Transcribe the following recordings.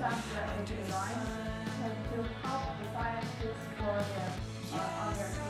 2009 and to help the scientists for them uh, on their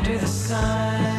under the sun.